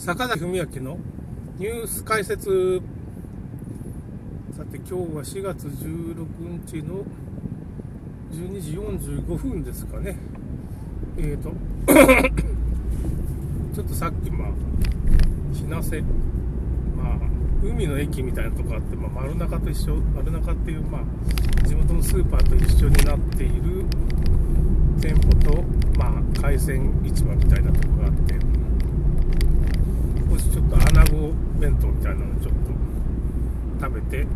坂崎文明のニュース解説。さて今日は4月16日の12時45分ですかね。えーと ちょっとさっきまあ日生まあ海の駅みたいなとこあって、まあ、丸中と一緒丸中っていうまあ地元のスーパーと一緒になっている店舗とまあ海鮮市場みたいなとこがあってちょっと穴子弁当みたいなのちょっと食べて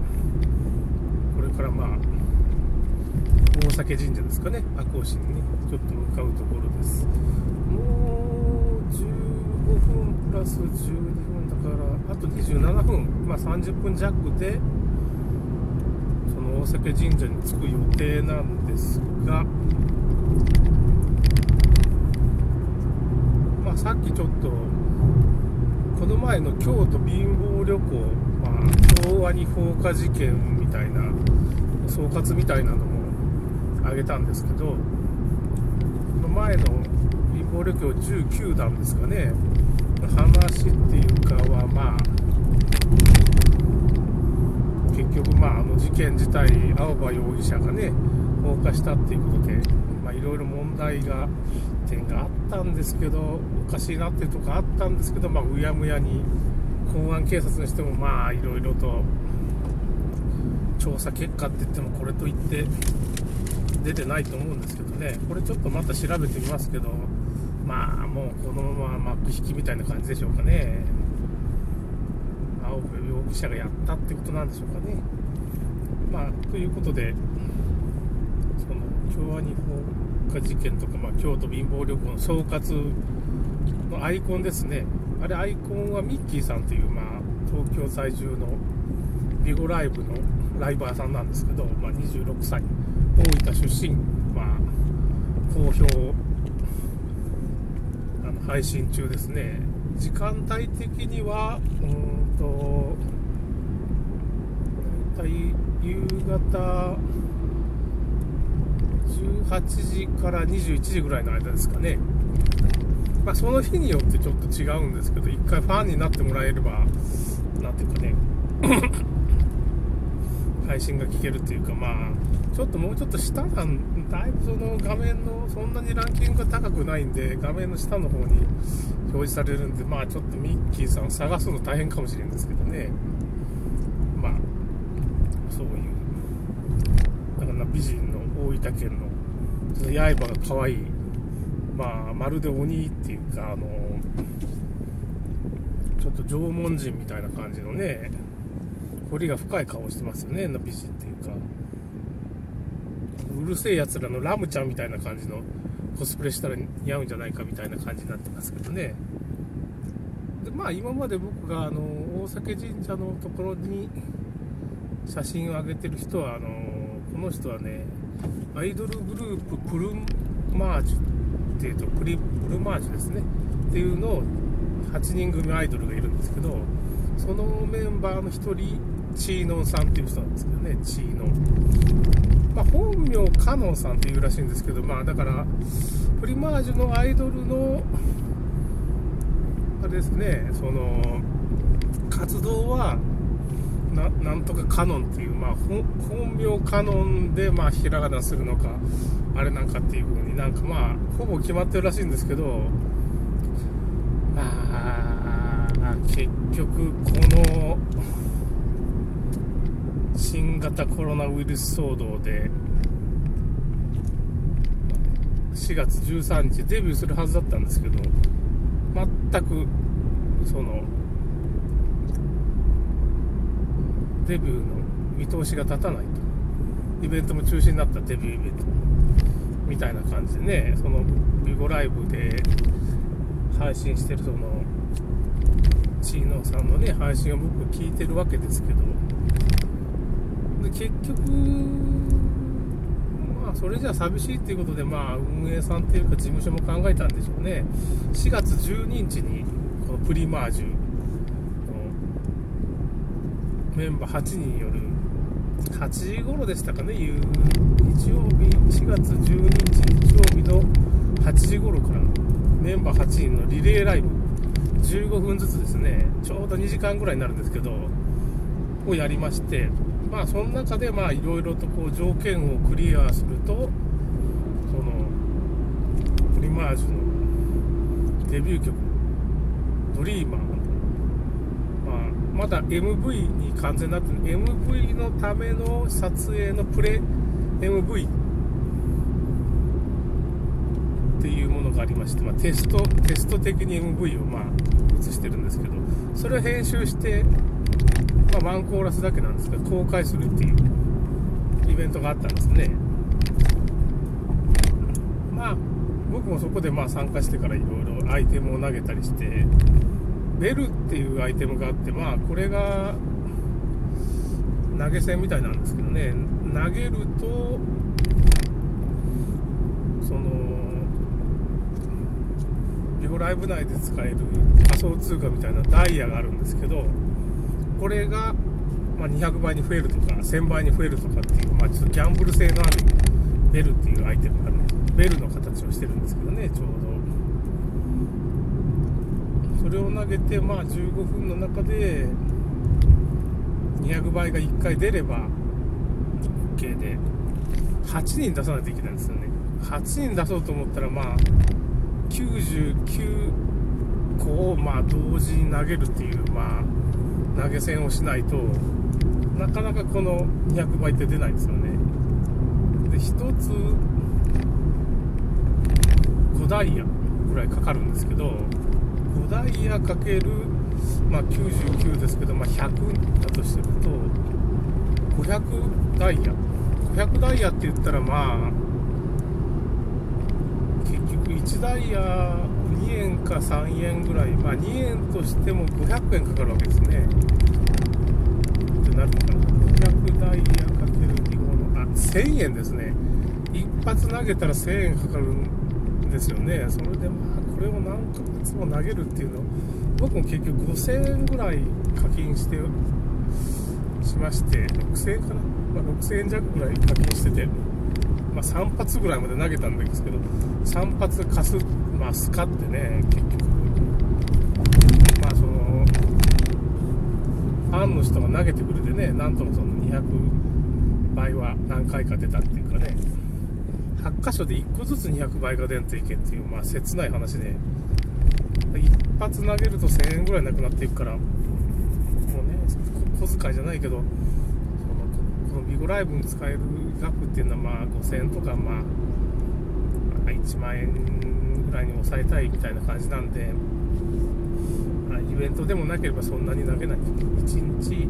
これからまあ大崎神社ですかね赤穂市にねちょっと向かうところですもう15分プラス12分だからあと27分まあ30分弱でその大崎神社に着く予定なんですがまあさっきちょっとこの前の京都貧乏旅行、まあ、京アニ放火事件みたいな総括みたいなのもあげたんですけどこの前の貧乏旅行19弾ですかね。話っていうかはまあ結局まああの事件自体青葉容疑者がね放火したっていうことでまいろいろ問題が点があったんですけどおかしいなっていうとこあったんですけど、まあ、うやむやに公安警察にしてもまあいろいろと調査結果って言ってもこれといって出てないと思うんですけどね。これちょっとまた調べてみますけどまあもうこのまま幕引きみたいな感じでしょうかね。青部容疑者がやったってことなんでしょうかね。まあということでその京アニ放火事件とか、まあ、京都貧乏旅行の総括のアイコンですね。あれアイコンはミッキーさんという、まあ、東京在住のビゴライブのライバーさんなんですけど、まあ、26歳。大分出身、まあ、好評あの配信中ですね。時間帯的にはうんと大体夕方18時から21時ぐらいの間ですかね。まあ、その日によってちょっと違うんですけど、一回ファンになってもらえれば、なんていうかね、配信が聞けるっていうか、まあ、ちょっともうちょっと下なん、だいぶその画面の、そんなにランキングが高くないんで、画面の下の方に表示されるんで、まあちょっとミッキーさん探すの大変かもしれんですけどね。まあ、そういう、だから美人の大分県の刃が可愛い。まあまるで鬼っていうかあのちょっと縄文人みたいな感じのね彫りが深い顔してますよねの美人っていうか。うるせえやつらのラムちゃんみたいな感じのコスプレしたら似合うんじゃないかみたいな感じになってますけどね。でまあ今まで僕があの大崎神社のところに写真を上げてる人はあのこの人はねアイドルグループプルマージュっていうとプリプルマージュですね。っていうのを8人組アイドルがいるんですけどそのメンバーの1人チーノンさんっていう人なんですけどね。チーノン。まあ、本名カノンさんっていうらしいんですけどまあだからプリマージュのアイドルのあれですねその活動はななんとかカノンっていう、まあ、本名カノンで、まあ、ひらがなするのかあれなんかっていう風になんかまあほぼ決まってるらしいんですけどまあ結局この新型コロナウイルス騒動で4月13日デビューするはずだったんですけど全くそのデビューの見通しが立たないと。イベントも中止になったデビューイベントみたいな感じでねそのビゴライブで配信してるそのチーノさんのね配信を僕聞いてるわけですけど。で結局まあそれじゃ寂しいっていうことでまあ運営さんっていうか事務所も考えたんでしょうね。4月12日にこのプリマージュメンバー8人による。8時頃でしたかね日曜日4月12日日曜日の8時頃からメンバー8人のリレーライブ。15分ずつですね。ちょうど2時間ぐらいになるんですけどをやりまして。まあその中でまあいろいろとこう条件をクリアするとそのプリマージュのデビュー曲「ドリーマー、まだ MV に完全になってる MV のための撮影のプレ MV っていうものがありまして、まあ、テストテスト的に MV をまあ映してるんですけどそれを編集して、まあ、ワンコーラスだけなんですが公開するっていうイベントがあったんですね。まあ僕もそこでまあ参加してからいろいろアイテムを投げたりしてベルっていうアイテムがあってまあこれが投げ銭みたいなんですけどね。投げるとそのビオライブ内で使える仮想通貨みたいなダイヤがあるんですけどこれが、ま200倍に増えるとか1000倍に増えるとかっていう、まあ、ちょっとギャンブル性のあるベルっていうアイテムがあるんです。ベルの形をしてるんですけどねちょうど。それを投げてまあ15分の中で200倍が1回出れば OK で。8人出さないといけないんですよね。8人出そうと思ったらまあ99個をまあ同時に投げるっていう、まあ、投げ銭をしないとなかなかこの200倍って出ないんですよね。で1つ5ダイヤぐらいかかるんですけど5ダイヤかける、まあ、99ですけど、まあ、100だとすると500ダイヤ500ダイヤって言ったらまあ結局1ダイヤ2円か3円ぐらい、まあ、2円としても500円かかるわけですね。ってなるのかな。500ダイヤかける2号の、あ、1000円ですね。一発投げたら1000円かかるんですよね。それでまあ、これを何ヶ月も投げるっていうの僕も結局5000円ぐらい課金して、しまして、6000円かな？まあ、6000円弱ぐらい課金してて、まあ、3発ぐらいまで投げたんですけど3発かす、まあ、スカってね結局まあそのファンの人が投げてくれてねなんともその200倍は何回か出たっていうかね8箇所で1個ずつ200倍が出んといけっていうまあ切ない話で。一発投げると1000円ぐらいなくなっていくからもうね小遣いじゃないけどそのこのビゴライブに使える額っていうのはまあ5000円とかまあ1万円ぐらいに抑えたいみたいな感じなんで、まあ、イベントでもなければそんなに投げない。1日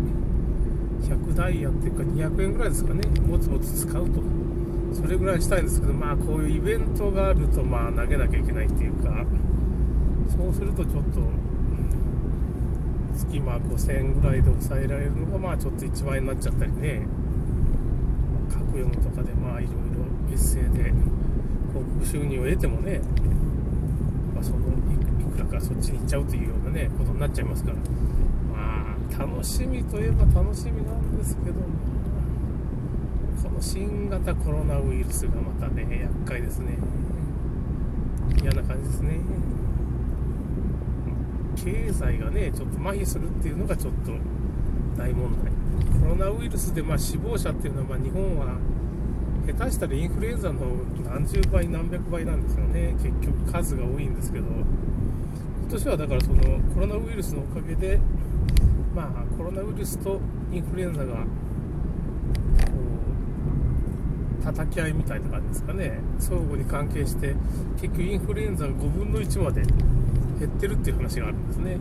100ダイヤっていうか200円ぐらいですかね。ぼつぼつ使うと。それぐらいしたいんですけどまあこういうイベントがあるとまあ投げなきゃいけないっていうかそうするとちょっと月まあ5000円ぐらいで抑えられるのがまあちょっと1万円になっちゃったりね読むとかでまあいろいろエッセイで広告収入を得てもね、まあ、そのいくらかそっちに行っちゃうというようなねことになっちゃいますからまあ楽しみといえば楽しみなんですけどもこの新型コロナウイルスがまたね厄介ですね。嫌な感じですね。経済がねちょっと麻痺するっていうのがちょっと大問題。コロナウイルスでまあ死亡者っていうのはま日本は下手したらインフルエンザの何十倍何百倍なんですよね。結局数が多いんですけど。今年はだからそのコロナウイルスのおかげでまあコロナウイルスとインフルエンザが叩き合いみたいな感じですかね。相互に関係して結局インフルエンザが5分の1まで減ってるっていう話があるんですね。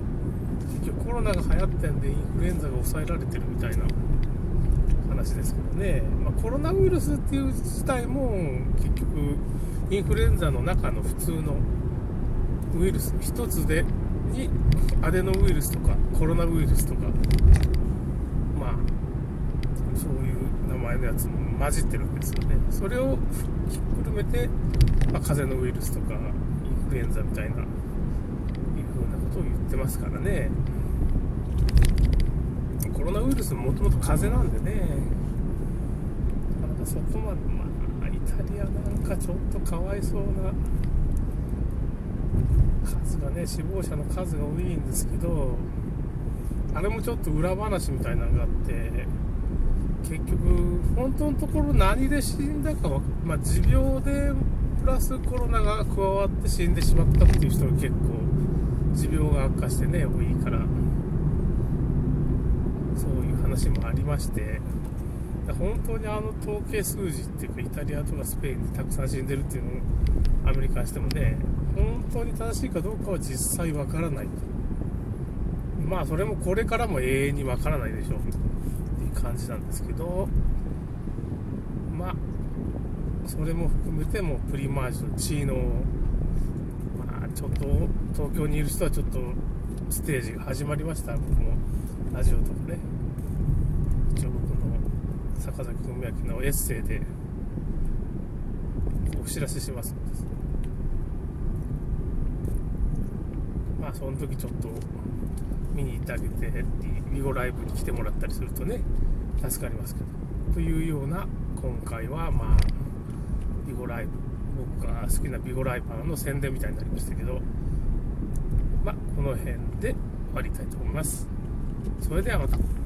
結局コロナが流行ってんでインフルエンザが抑えられてるみたいな。話ですけどね、まあ、コロナウイルスっていう自体も結局インフルエンザの中の普通のウイルス1つでにアデノウイルスとかコロナウイルスとかまあそういう名前のやつも混じってるんですよね。それをひっくるめて、まあ、風邪のウイルスとかインフルエンザみたいないうふうなことを言ってますからね。コロナウイルスもともと風邪なんでね。なかなかそこまでまあイタリアなんかちょっとかわいそうな数がね死亡者の数が多いんですけどあれもちょっと裏話みたいなのがあって結局本当のところ何で死んだかは、まあ、持病でプラスコロナが加わって死んでしまったっていう人が結構持病が悪化してね多いから。そういう話もありまして。本当にあの統計数字っていうかイタリアとかスペインでたくさん死んでるっていうのをアメリカにしてもね本当に正しいかどうかは実際わからないまあそれもこれからも永遠にわからないでしょう。感じなんですけどまあそれも含めてもプリマージュの地位のまあちょっと東京にいる人はちょっとステージが始まりました。僕もラジオとかね一応僕の坂崎文明のエッセイでお知らせしますのでまその時ちょっと見に行ってあげてビゴライブに来てもらったりするとね助かりますけど。というような今回はまあビゴライブ。僕が好きなビゴライバーの宣伝みたいになりましたけどまあこの辺で終わりたいと思います。それではまた。